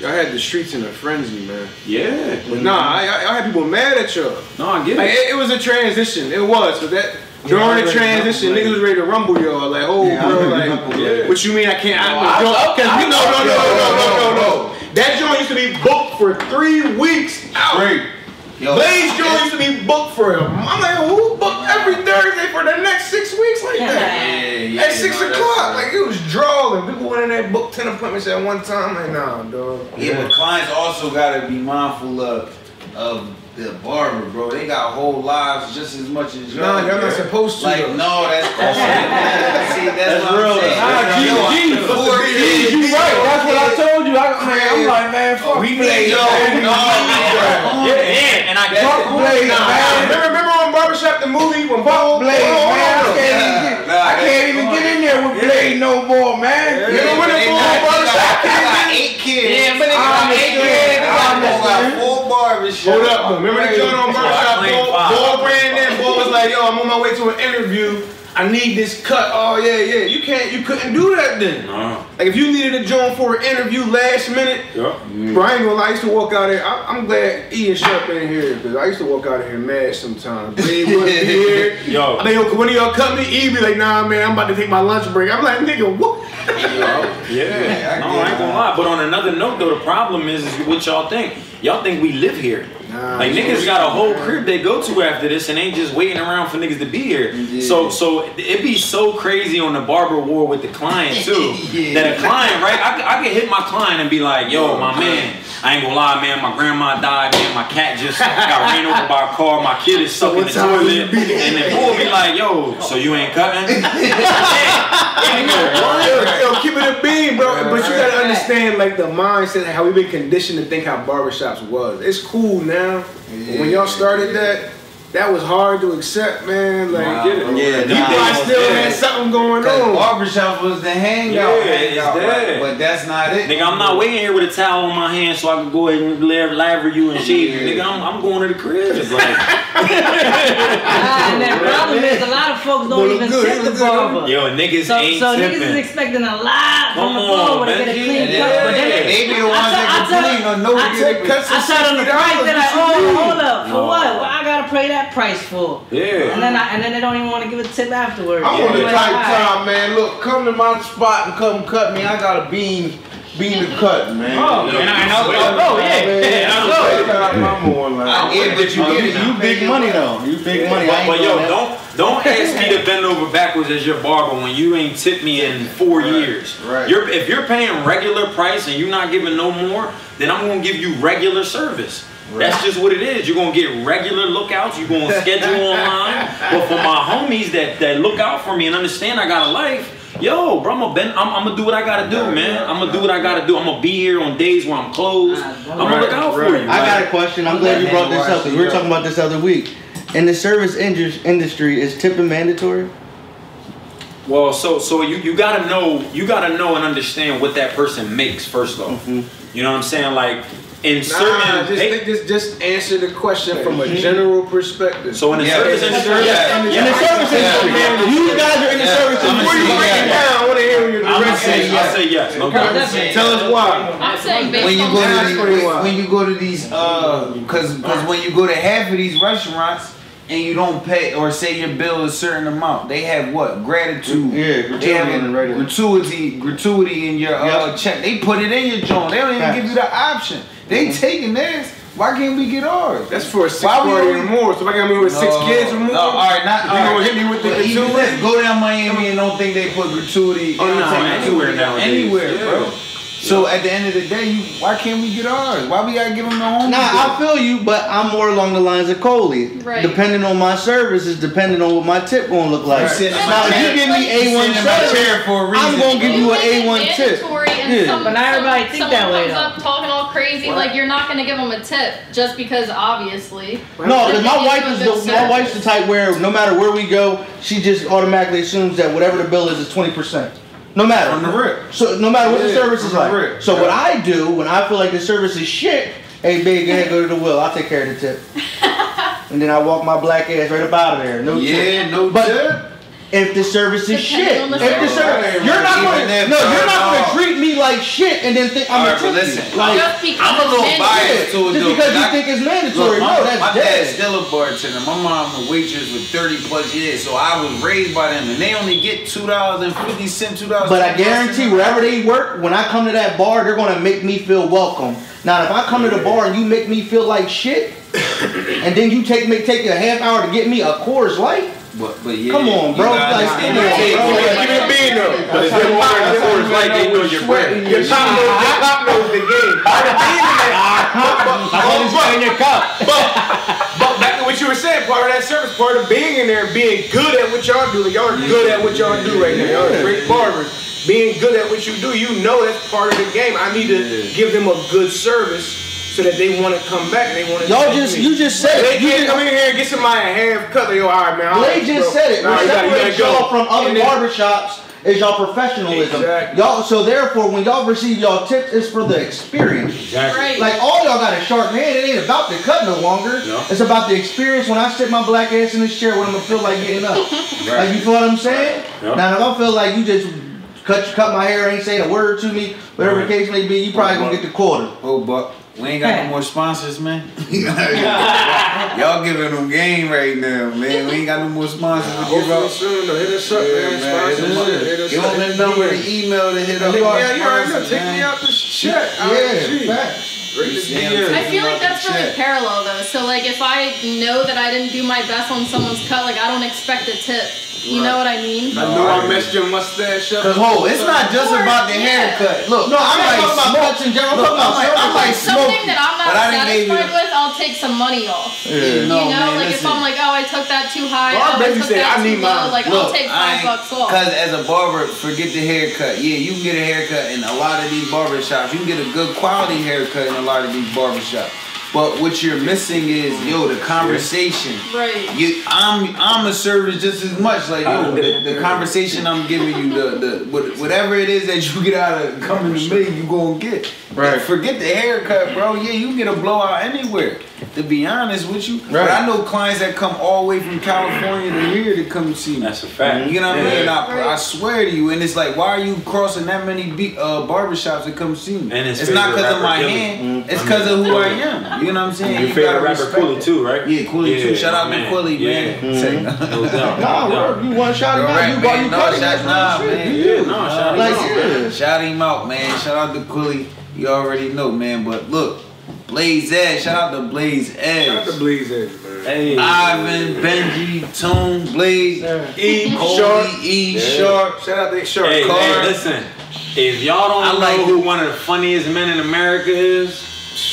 S2: y'all had the streets in a frenzy, man.
S3: Yeah.
S2: But nah, I, I, I had people mad at y'all.
S3: No, I get
S2: Like,
S3: it.
S2: it, it was a transition. It was. But that during the transition, niggas was ready to rumble y'all. Like, oh,
S1: Yeah,
S2: bro, like,
S1: rumble,
S3: yeah.
S2: what you mean I can't? I,
S5: I-
S2: I, Cause
S5: I-
S2: we, no, no, no, no, no, no, no. That joint used to be booked for three weeks out.
S6: Yo,
S2: Blaze joint used to be booked for a I'm like, who booked every Thursday for the next six weeks like that?
S6: Yeah, yeah,
S2: At six
S6: no,
S2: o'clock,
S6: uh,
S2: like it was drawing. People went in there, booked ten appointments at one time. Like, nah, dog.
S6: Yeah, but clients also gotta be mindful of of the barber, bro. They got whole lives just as much as y'all.
S2: Nah, y'all not supposed to,
S6: Like,
S2: though.
S6: no, that's that's See, that's,
S3: That's
S6: what
S3: real,
S6: I'm saying.
S3: though.
S5: Ah, G,
S6: Yo, I-
S5: G,
S6: four
S5: G,
S6: kids.
S5: you right. That's what I told you. I, man, I'm like, man, fuck
S6: We
S5: Blaze,
S6: need yo,
S5: man.
S6: no, man.
S3: Yeah, yeah, and I get
S5: Fuck
S3: it.
S5: Blaze,
S2: Nah,
S5: man.
S2: remember, remember on Barbershop the movie when Paul
S5: Fuck Blaze,
S2: Hold on,
S5: man. I
S2: hold on.
S5: can't even get,
S6: Nah,
S5: I can't
S6: that's
S5: even
S6: funny.
S5: get in there with Blaze no more, man.
S2: You know when
S6: They
S2: the
S6: got-
S2: full
S6: they
S2: barbershop
S6: got- they got
S2: came in?
S6: eight kids.
S5: Yeah, but they got
S6: I'm
S5: eight
S6: a
S5: kids.
S6: kid.
S5: I
S6: I'm
S5: understand.
S6: got
S2: Hold up. Remember the joint on Barbershop?
S3: I
S2: Ball,
S3: claim five.
S2: Ball ran in. Ball was like, "Yo, I'm on my way to an interview. I need this cut." Oh yeah, yeah. You can't. You couldn't do that then. Like if you needed a joint for an interview last minute,
S3: Yeah.
S2: Bro, I ain't gonna lie, I used to walk out here. I, I'm glad Ian Sharp in here because I used to walk out of here mad sometimes. They wouldn't be here.
S3: Yo.
S2: I mean, yo, when y'all cut me, E be like, nah, man, I'm about to take my lunch break. I'm like, nigga, what?
S3: Yeah,
S6: Yeah, I
S3: no, I ain't gonna lie. But on another note, though, the problem is, is what y'all think. Y'all think we live here.
S2: Nah,
S3: like niggas got a whole crib they go to after this, and ain't just waiting around for niggas to be here.
S6: Yeah.
S3: So, so it be so crazy on the barber war with the client too.
S6: Yeah.
S3: That a client, right? I, could- I could hit my client and be like, "Yo, my uh-huh. man, I ain't gonna lie, man. My grandma died, man. My cat just got ran over by a car. My kid is stuck in the
S2: what time will you
S3: toilet." And then boy be like, "Yo, so you ain't cutting?" Yeah.
S2: Yo, yo, keep it a beam, bro. But you gotta understand, like, the mindset, how we've been conditioned to think how barbershops was. It's cool now. But when y'all started that, that was hard to accept, man. Like,
S6: Wow.
S2: get it.
S6: Yeah,
S2: you
S6: nah,
S2: guys still
S3: yeah.
S2: had something going
S6: Cause
S2: on.
S6: barbershop was the hangout,
S3: Yeah,
S6: hangout,
S3: it's
S6: right? but that's not it.
S3: Nigga, I'm not waiting here with a towel on my hand so I can go ahead and la- laver you and shave you. Nigga, I'm, I'm going to the crib. Like,
S8: Ah, and the problem is a lot of folks don't
S2: Look
S8: even
S2: good,
S8: tip the barber.
S3: yo, niggas
S8: So,
S3: ain't
S8: so niggas is expecting a lot from
S3: Come
S8: the
S3: on,
S8: barber to get a clean
S6: And
S8: cut. But then
S6: they, they be the
S8: I
S6: ones
S8: tell-
S6: that
S8: I tell-
S6: complain or know
S8: I
S6: to
S8: tell-
S6: get it.
S2: cuts
S8: I saw them the price. They're like,
S2: What you
S8: oh,
S2: mean?
S8: hold up, for
S3: No.
S8: what? Well, I gotta pay that price for.
S3: Yeah.
S8: And then I, and then they don't even want to give a tip afterwards.
S5: I'm on the
S8: Like,
S5: type time, man. Look, come to my spot and come cut me. I got a bean, bean to cut, man.
S4: Oh, and I, and I'll, I'll yeah.
S5: Man,
S4: I'll go.
S5: Straight out man.
S6: Yeah, but you
S1: Oh,
S6: get
S1: you,
S6: it.
S1: you big money though. You big money.
S3: But, but yo,
S1: that.
S3: don't don't ask me to bend over backwards as your barber when you ain't tipped me in four years.
S6: right.
S3: You're, if you're paying regular price and you're not giving no more, then I'm gonna give you regular service. That's just what it is. You're gonna get regular lookouts. You're gonna schedule online. But for my homies that that look out for me and understand I got a life, yo, bro, I'm gonna bend, I'm, I'm gonna do what I gotta do, man. I'm gonna do what I gotta do. I'm gonna be here on days where I'm closed. I'm gonna look out for you.
S1: I got a question. I'm glad you brought this up because we were talking about this other week. In the service industry, is tipping mandatory?
S3: Well, so so you, you gotta know you gotta know and understand what that person makes first off.
S1: Mm-hmm.
S3: You know what I'm saying? Like in
S2: Nah,
S3: certain
S2: just,
S3: hey,
S2: just just answer the question from a general perspective.
S3: so in the
S6: Yeah,
S3: service
S6: yeah,
S3: industry,
S6: yeah,
S1: In the
S3: yeah.
S1: service industry, you guys are in the service
S3: I'm
S2: Before you
S1: industry.
S2: break it down, I want to hear your
S3: I'm gonna
S2: direct
S3: say,
S2: answer.
S3: I say yes. No doubt.
S2: Tell us why.
S7: I'm saying based
S6: when you go to these, when, you go to these uh because because when you go to half of these restaurants and you don't pay or say your bill a certain amount they have what gratitude
S1: Yeah,
S6: they have
S1: gratuity and
S6: gratuity gratuity in your uh
S1: Yep.
S6: check they put it in your joint they don't even
S1: Facts.
S6: give you the option they taking theirs why can't we get ours
S2: That's for a six
S6: Why
S2: party or more. So if I got me with six kids or more,
S6: no, all right, not
S2: you
S6: all
S2: gonna
S6: right.
S2: hit me with the gratuity?
S6: Go down Miami and don't think they put gratuity.
S3: Oh, no, anywhere
S6: gratuity. Anywhere,
S3: Yeah.
S6: bro. So at the end of the day, you, why can't we get ours? Why we gotta give them the home?
S1: Nah, I feel you, but I'm more along the lines of Coley.
S7: Right.
S1: Depending on my service is depending on what my tip gonna look like.
S6: You sitting
S1: Now, if you give me A1
S6: sitting in my for a reason.
S1: I'm gonna give
S7: It
S1: you an A1 tip.
S7: and
S1: Yeah.
S7: some,
S8: But not everybody
S7: some,
S8: think that way,
S7: comes
S8: though.
S7: up talking all crazy, like you're not gonna give them a tip just because obviously.
S1: No, because my wife is the
S7: good
S1: my wife's the type where no matter where we go, she just automatically assumes that whatever the bill is is twenty percent. No matter.
S6: From the rip.
S1: So no matter what the service is
S6: from the
S1: like.
S6: rip.
S1: So what I do when I feel like the service is shit, hey babe, go ahead, go to the wheel. I'll take care of the tip. and then I walk my black ass right up out of there. No tip.
S6: Yeah, no
S1: But-
S6: tip.
S1: If the service is shit, if the
S7: service.
S1: service, you're not gonna
S6: if,
S1: no, you're not
S6: uh,
S1: gonna treat me like shit and then think I'm
S6: Alright,
S1: a
S6: but
S1: tip
S6: listen.
S1: you. Like,
S6: I'm a little biased
S7: mandatory.
S6: to it
S1: just because you
S6: I-
S1: think it's mandatory,
S6: Look, my,
S1: no, that's
S6: my
S1: dead.
S6: dad's still a bartender. My mom a waitress with 30 plus years, so I was raised by them, and they only get two dollars and fifty cent, two dollars.
S1: But I guarantee wherever they work, when I come to that bar, they're gonna make me feel welcome. Now, if I come to the bar and you make me feel like shit, and then you take me take a half hour to get me a Coors Light,
S6: But, but yeah,
S1: Come on, bro.
S6: gotta
S1: Like, come on, bro.
S2: Give me a bean though.
S3: But if you're ordering the Coors Light, they know your brand.
S2: Your pop knows, your pop knows the game. By the bean in that. But, but, but,
S4: in your
S2: back to what you were saying, part of that service, part of being in there, being good at what y'all do. Y'all are good at what y'all do right now. Y'all are great barbers. Being good at what you do, you know that's part of the game. I need to give them a good service so that they want to come back they want to.
S1: y'all just you just said
S2: They
S1: it. You
S2: can't
S1: just,
S2: come in here and get somebody a half cut. They go, all right, man. all
S1: Blade
S2: right,
S1: just
S2: bro.
S1: said it.
S2: Nah,
S1: What
S2: you gotta- you
S1: separates
S2: gotta go.
S1: y'all from other
S2: And then-
S1: barbershops is y'all professionalism.
S2: Exactly.
S1: Y'all so therefore when y'all receive y'all tips, it's for the experience.
S3: Exactly.
S7: Right.
S1: Like all y'all got a sharp hand. It ain't about the cut no longer.
S3: No.
S1: It's about the experience. When I sit my black ass in this chair, what I'm gonna feel like getting up. Like you feel what I'm saying?
S3: Yeah.
S1: Now if I feel like you just cut cut my hair, ain't saying a word to me, whatever the case may be, you probably gonna get the quarter.
S6: Oh, but we ain't got no more sponsors, man. Y'all giving them game right now, man. We ain't got no more sponsors to give out.
S2: soon, though. Hit us up,
S6: Yeah,
S2: man.
S6: man. Hit us
S2: us.
S6: up.
S2: Hit us
S6: Give
S2: up.
S6: them the number, the email to hit up.
S2: Yeah,
S6: our
S2: you already know.
S6: sponsors,
S2: Take me out the shit.
S1: Yeah, facts.
S6: Yeah.
S7: I feel like that's really
S6: Check.
S7: parallel though. So like if I know that I didn't do my best on someone's cut, like I don't expect a tip. You know what I mean?
S2: I know I messed your mustache up.
S6: Cause ho, it's not just about the haircut. Look,
S1: No, I'm not
S6: like
S1: talking about
S6: smoke.
S1: cuts in general. I'm
S6: Look,
S1: talking about
S6: I'm like, I'm
S1: service.
S6: like
S7: Something that I'm not
S6: But I didn't give you
S7: satisfied with, I'll take some money off.
S6: Yeah,
S7: you
S6: no,
S7: know,
S6: man,
S7: like if. I'm like, oh, I took that too high,
S2: Well, I
S7: oh, I took
S2: say,
S7: that
S2: I
S7: too
S2: need
S7: low,
S2: mine.
S7: like I'll take five bucks off.
S6: Cause as a barber, forget the haircut. Yeah, you can get a haircut in a lot of these barber shops. You can get a good quality haircut in a lot of these barber shops. But what you're missing is yo the conversation.
S7: Right.
S6: You, I'm I'm a service just as much. Like yo, the, the conversation I'm giving you, the the whatever it is that you get out of coming to me, you gonna get.
S1: Right.
S6: Forget the haircut, bro. Yeah, you can get a blowout anywhere. To be honest with you, but
S1: Right.
S6: I know clients that come all the way from California to here to come see me.
S3: That's a fact.
S6: You know what I mean?
S3: Yeah.
S6: I, I swear to you, and it's like, why are you crossing that many be- uh, barbershops to come see me?
S3: And his
S6: it's not because of my
S3: rapper, Gilly.
S6: hand. It's because of who I am. You know what I'm saying?
S3: Your
S6: You
S3: favorite
S6: gotta
S3: rapper
S6: respect
S3: Cooley too, right?
S6: Yeah, Cooley too. Shout out to
S3: man.
S6: Cooley,
S3: Yeah.
S6: man. Mm-hmm. Say-
S3: No doubt.
S1: Nah,
S3: doubt.
S1: bro, you want to shout him out?
S6: right,
S1: You got
S6: man.
S1: you
S6: No,
S1: cutting
S6: shout-
S1: that's
S6: nah, man.
S3: Yeah, no, shout him out,
S1: yeah.
S3: man.
S6: Shout him out, man. Shout out to Cooley. You already know, man. But look, Blaze Ed. Shout out to Blaze
S2: Shout out to Blaze Edge, man.
S3: Hey.
S6: Ivan, Benji, Tune, Blaze,
S2: E,
S6: Coley,
S2: Sharp.
S6: E,
S3: Yeah.
S6: Sharp.
S2: Shout out to Sharp.
S3: Hey, hey, listen. If y'all don't
S6: I
S3: know
S6: like-
S3: who one of the funniest men in America is,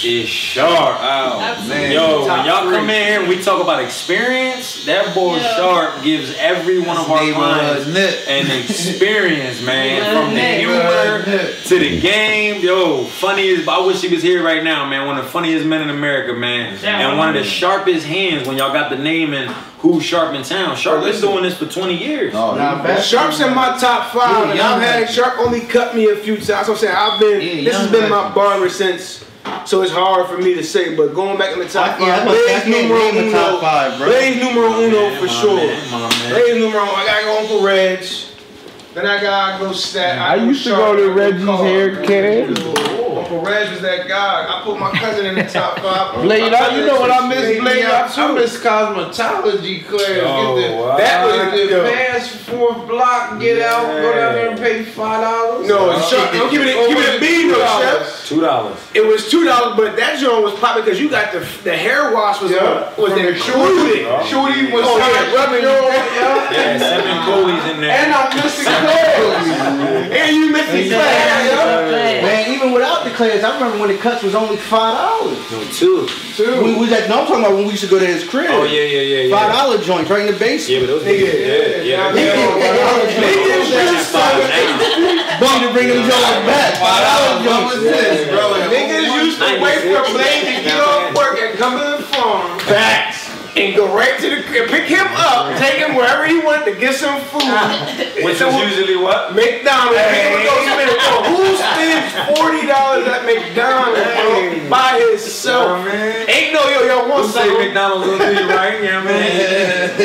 S3: is sharp.
S7: Absolutely.
S3: Yo, when y'all
S6: three.
S3: come in here and we talk about experience, that boy
S7: Yeah.
S3: Sharp gives every one of our
S6: Neighborhood
S3: clients
S6: nip.
S3: an experience, man. From the
S7: Neighborhood
S3: humor to the game. Yo, funniest. I wish he was here right now, man. One of the funniest men in America, man.
S4: Yeah.
S3: And one of the sharpest hands when y'all got the name and who's Sharp in town. Sharp been doing this for 20 years.
S6: Oh,
S1: Nah,
S6: he-
S2: Sharp's in my top five,
S1: Yeah,
S2: and I've had
S1: man.
S2: Sharp only cut me a few times. I'm saying I've been.
S1: Yeah,
S2: this has
S1: young
S2: been my barber since, so it's hard for me to say. But going back in the top
S1: I- yeah,
S2: five,
S1: I must-
S2: Blaze numero uno,
S1: top five, bro.
S2: Blaze numero uno
S3: Man,
S2: for
S3: my
S2: sure.
S3: man, my man.
S2: Blaze numero. I gotta go Uncle Reg. Then I gotta go Stat.
S5: I used to go to Reggie's hair care.
S2: Uncle Reg was that guy. I put my cousin in the top five.
S5: Blade,
S2: My
S5: I, you know what I miss,
S2: cousin
S5: Blade? I,
S2: too.
S5: I miss cosmetology class.
S3: Oh,
S5: get the,
S3: wow.
S2: That was
S5: get the
S2: yo.
S5: pass fourth block, get out, go down there and pay five dollars.
S2: No, Sharp. Don't give it. Give it a B though, chef.
S3: Two dollars.
S2: It was two dollars, but that joint was popping because you got the the hair wash was
S5: Yeah.
S2: was
S5: From the
S2: included.
S5: Shooty oh. was
S2: Oh, yeah,
S5: yeah,
S2: rubbing
S5: your
S2: your-
S3: Yeah, seven goalies in there.
S5: And I'm missing class.
S2: And you missed the class, yo.
S1: Man, even without the class, I remember when the cuts was only five dollars.
S3: No, two.
S1: We was at, no, I'm talking about when we used to go to his crib.
S3: Oh, yeah, yeah, yeah, yeah.
S1: Five dollar joints right in the basement.
S3: Yeah, but those
S2: Nigga,
S3: yeah, yeah.
S2: yeah.
S3: Niggas
S2: Niggas
S3: five now.
S1: Bum to bring them joints back. Five dollar
S6: What was
S1: joints.
S6: this, bro?
S2: Niggas used to wait for Blade to get off work and come to the farm. Facts. And go right to the crib, pick him up, take him wherever he wanted to get some food.
S3: Which
S2: So
S3: was usually what?
S2: McDonald's. People go spend it. Bro, who spends forty dollars at McDonald's, bro, by himself? Ain't no yo, yo,
S3: We'll
S2: one
S3: say
S2: second.
S3: McDonald's will you right, yeah, man.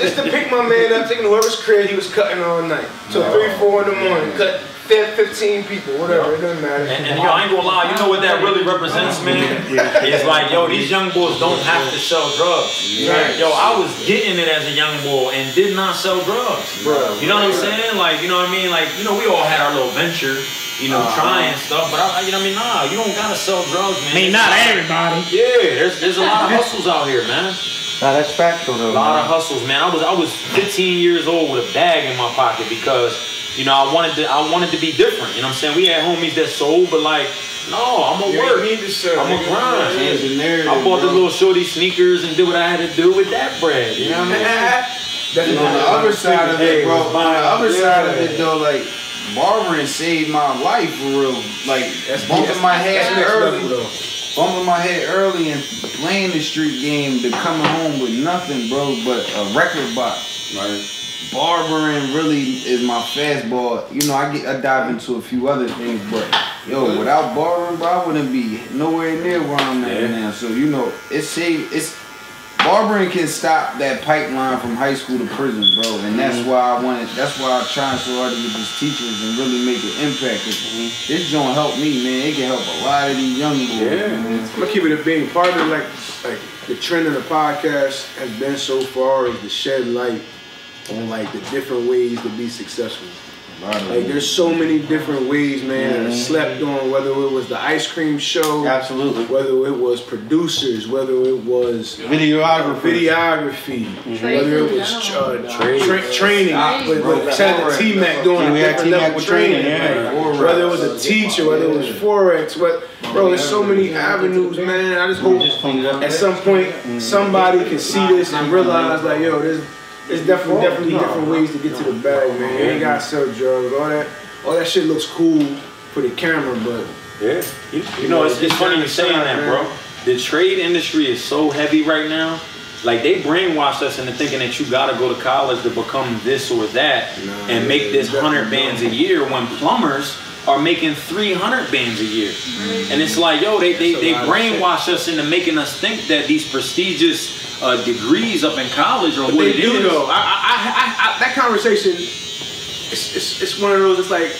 S2: Just to pick my man up, taking whoever's crib he was cutting all night. Till three, four in the morning. Cut 10, 15 people, whatever, it doesn't matter.
S3: And, and yo, I ain't gonna lie, you know what that really represents, man? It's like, yo, these young boys don't have to sell drugs. Yo, I was getting it as a young boy and did not sell drugs. You know what I'm saying? Like, you know what I mean? Like, you know, we all had our little venture, you know, uh-huh. trying stuff, but I, you know what I mean? Nah, you don't gotta sell drugs, man.
S4: I mean, not everybody.
S3: Yeah, there's there's a lot of hustles out here, man.
S1: Nah, that's factual
S3: A
S1: though.
S3: lot of hustles, man. I was I was 15 years old with a bag in my pocket because you know I wanted to I wanted to be different. You know what I'm saying? We had homies that sold, but like, no, I'm gonna work.
S2: ain't need to sell.
S3: I'm gonna grind.
S6: Change the narrative,
S3: I bought the
S6: bro.
S3: little shorty sneakers and did what I had to do with that bread. You know what I mean?
S6: On the other side of it, bro.
S3: was
S6: On the
S3: mine.
S6: other side of it, though, like barbering saved my life for real. Like bumping my head
S2: That's
S6: early,
S2: level,
S6: bumping my head early, and playing the street game to coming home with nothing, bro, but a record box. Barbering really is my fastball. You know, I get I dive into a few other things, but yo, without barbering, bro, I wouldn't be nowhere near where I'm at
S3: Yeah.
S6: now. So you know, it's saved. It's Barbering can stop that pipeline from high school to prison, bro, and that's
S3: Mm-hmm.
S6: why I wanted. That's why I'm trying so hard to get these teachers and really make an impact.
S3: Mm-hmm.
S6: This joint help me, man. It can help a lot of these young boys.
S3: Yeah.
S6: man.
S2: I'm gonna keep it a being part of like like the trend of the podcast has been so far is to shed light on like the different ways to be successful. Like there's so many different ways, man, that are slept on. Whether it was the ice cream show,
S1: Absolutely.
S2: whether it was producers, whether it was
S1: Videographer.
S2: videography, whether it was uh,
S3: Trade.
S2: tra- training.
S6: Stop,
S2: With,
S6: bro.
S2: shout out to T Mac doing
S1: Yeah, we had
S2: different
S1: T-Mac
S2: level training.
S1: training, yeah.
S2: like, whether it was a teacher, whether it was forex, what bro, there's so many avenues, man. I just hope
S1: Just clean up.
S2: at some point somebody can see this and realize like, yo, there's there's definitely definitely different ways to get to the bag, man. You ain't gotta sell drugs, all that all that shit looks cool for the camera, but
S3: Yeah. You, you know, it's, it's funny you saying that, bro. The trade industry is so heavy right now. Like they brainwashed us into thinking that you gotta go to college to become this or that and make this hundred bands a year when plumbers are making 300 bands a year. And it's like, yo, they, they, they brainwash us into making us think that these prestigious uh, degrees up in college are what
S2: they
S3: it
S2: do
S3: is.
S2: though. I, I, I, I, that conversation, it's, it's, it's one of those. It's like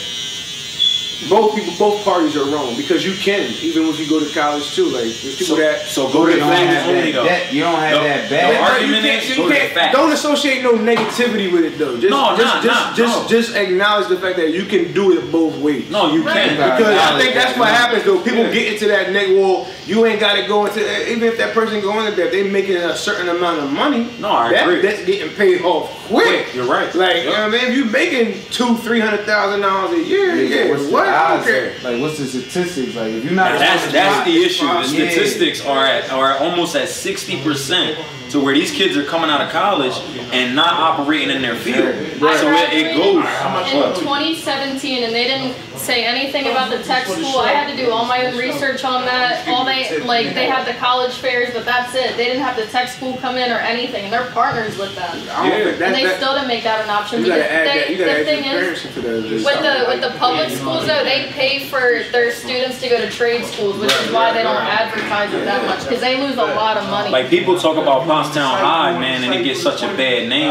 S2: both people, both parties are wrong because you can even if you go to college too. Like there's people
S3: So,
S2: that
S3: so go to the
S6: You don't
S3: facts only
S6: that,
S3: though.
S6: that- you don't have
S3: No.
S6: that bad.
S2: But
S3: argument
S2: you can't, you
S3: go to
S2: can't-
S3: facts.
S2: don't associate no negativity with it though. Just,
S3: No,
S2: just,
S3: nah,
S2: just,
S3: nah,
S2: just,
S3: no.
S2: just acknowledge the fact that you can do it both ways.
S3: No, you can't.
S2: Because I think that's what happens though. People
S3: Yeah.
S2: get into that neck. Well, you ain't got to go into even if that person go into that, they making a certain amount of money.
S3: No, I
S2: that,
S3: agree.
S2: That's getting paid off quick.
S3: You're right.
S2: Like you know what I mean, if you making two, three hundred thousand dollars a year, yeah,
S6: what's
S2: what?
S6: the odds
S2: Okay.
S6: at? Like, what's the statistics? Like, if you're not,
S3: Now, that's that's the issue. The
S6: Yeah.
S3: statistics are at are almost at sixty percent to where these kids are coming out of college and not operating in their field.
S7: I
S3: So it, it goes.
S7: in 2017 and they didn't say anything about the tech school. I had to do all my own research on that. All they like they have the college fairs, but that's it. They didn't have the tech school come in or anything. And they're partners with them.
S2: I don't think that,
S7: And they
S2: that,
S7: still didn't make that an option because they,
S2: that.
S7: The thing is
S2: transparency to that.
S7: with the with the public schools though, they pay for their students to go to trade schools, which is why they don't advertise it that much because they lose a lot of money.
S3: Like people talk about Pottstown High, man, and it gets such a bad name,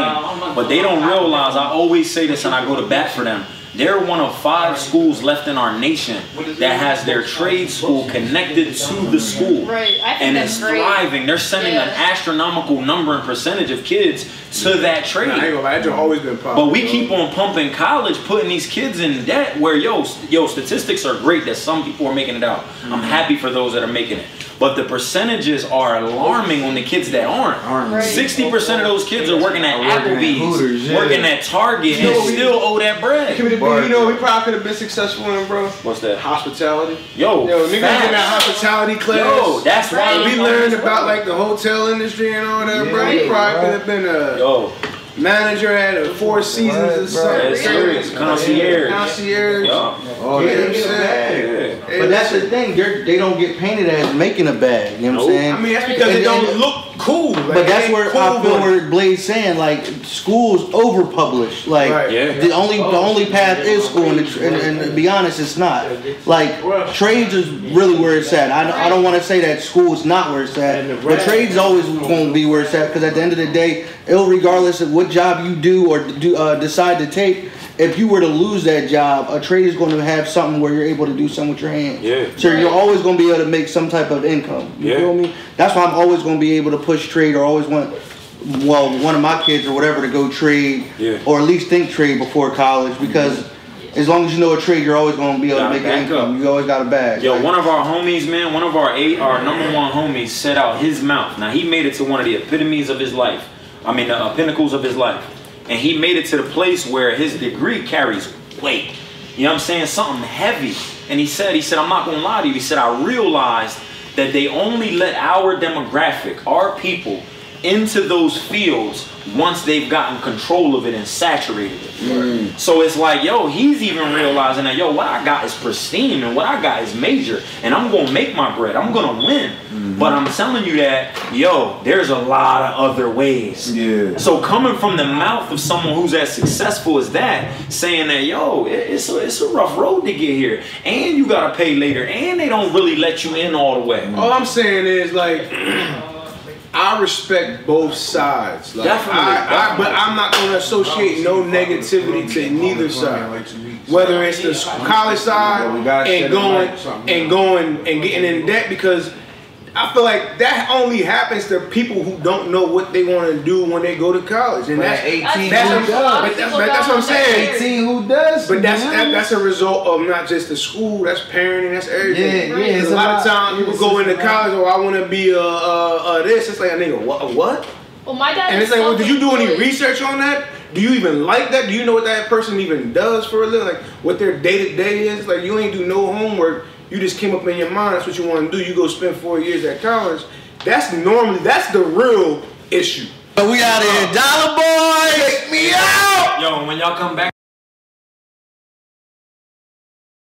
S3: but they don't realize. I always say this, and I go to bat for them. They're one of five schools left in our nation that has their trade school connected to the school.
S7: Right,
S3: And it's
S7: great.
S3: thriving. They're sending an astronomical number and percentage of kids to that
S2: Nah, I ain't
S3: trade.
S2: gonna lie, always been popular.
S3: But we keep on pumping college, putting these kids in debt. Where yo, yo, statistics are great that some people are making it out. I'm mm-hmm. happy for those that are making it. But the percentages are alarming on the kids that aren't.
S7: Right.
S3: Sixty percent of those kids are working at
S6: Are working at
S3: Applebee's,
S6: Hooters, yeah.
S3: working at Target,
S2: You know
S3: and
S2: we-
S3: still owe that bread.
S2: You know, we probably could have been successful in, bro.
S3: What's that?
S2: Hospitality.
S3: Yo,
S2: Yo, niggas in
S3: facts.
S2: that hospitality class.
S3: Yo, that's why
S2: we learned about like the hotel industry and all that, bro. We
S6: Yeah,
S2: probably could have been a
S3: Yo,
S2: manager at a Four Seasons or
S6: Right,
S2: something.
S3: that's serious. Concierge.
S2: Concierge.
S3: Yo.
S6: Oh,
S2: You know what
S6: yeah.
S2: I'm?
S3: Yeah.
S1: But that's the thing. They're, they don't get painted as making a bag. You know what I'm
S3: Nope.
S1: saying?
S2: I mean, that's because
S1: And-
S2: it don't
S1: and-
S2: look cool. Like,
S1: But that's where
S2: cool,
S1: I feel
S2: but-
S1: where Blaze saying like schools overpublish. Like
S2: Right.
S3: Yeah.
S1: the only the only path is school, and, and, and to be honest, it's not. Like trades is really where it's at. I, don't- I don't want to say that school is not where it's at, but trades always going to be where it's at because at the end of the day, ill regardless of what job you do or do, uh, decide to take. If you were to lose that job, a trade is going to have something where you're able to do something with your hands.
S3: Yeah.
S1: So you're always going to be able to make some type of income. You
S3: Yeah.
S1: feel me? That's why I'm always going to be able to push trade or always want, well, one of my kids or whatever to go trade
S3: Yeah.
S1: or at least think trade before college because as long as you know a trade, you're always going to be able to make an
S3: back
S1: income. You always got a bag.
S3: Yo, one of our homies, man, one of our eight, our number one homies, set out his mouth. Now he made it to one of the epitomes of his life. I mean, the uh, pinnacles of his life, and he made it to the place where his degree carries weight. You know what I'm saying? Something heavy. And he said, he said, I'm not gonna lie to you. He said, I realized that they only let our demographic, our people, into those fields once they've gotten control of it and saturated it. Mm. So it's like, yo, he's even realizing that, yo, what I got is pristine and what I got is major, and I'm gonna make my bread. I'm gonna win. But I'm telling you that, yo, there's a lot of other ways.
S6: Yeah.
S3: So coming from the mouth of someone who's as successful as that, saying that, yo, it's a, it's a rough road to get here, and you gotta pay later, and they don't really let you in all the way. Mm-hmm.
S2: All I'm saying is like I respect both sides. Like,
S3: Definitely,
S2: I, I, but I'm not going to associate no negativity to neither side. Whether it's the college side and going and going and getting in debt because I feel like that only happens to people who don't know what they want to do when they go to college, and
S6: But
S2: that's
S6: 18
S7: That's-
S2: that's
S6: who
S2: what-
S7: a lot
S2: but that's, but that's what I'm saying.
S6: 18 who does?
S2: But that's that, that's a result of not just the school, that's parenting, that's everything.
S6: Yeah, yeah, it's
S2: a
S6: a
S2: lot
S6: lot-
S2: of times people go into college, or I want to be a, a, a this. It's like a nigga, what? what?
S7: Well, my dad.
S2: And it's like, well, did you do any research on that? Do you even like that? Do you know what that person even does for a living? Like what their day to day is? Like you ain't do no homework. You just came up in your mind. That's what you want to do. You go spend four years at college. That's normally that's the real issue.
S1: But we out of here. Dollar boy!
S2: Take me out.
S3: Yo, when y'all come back.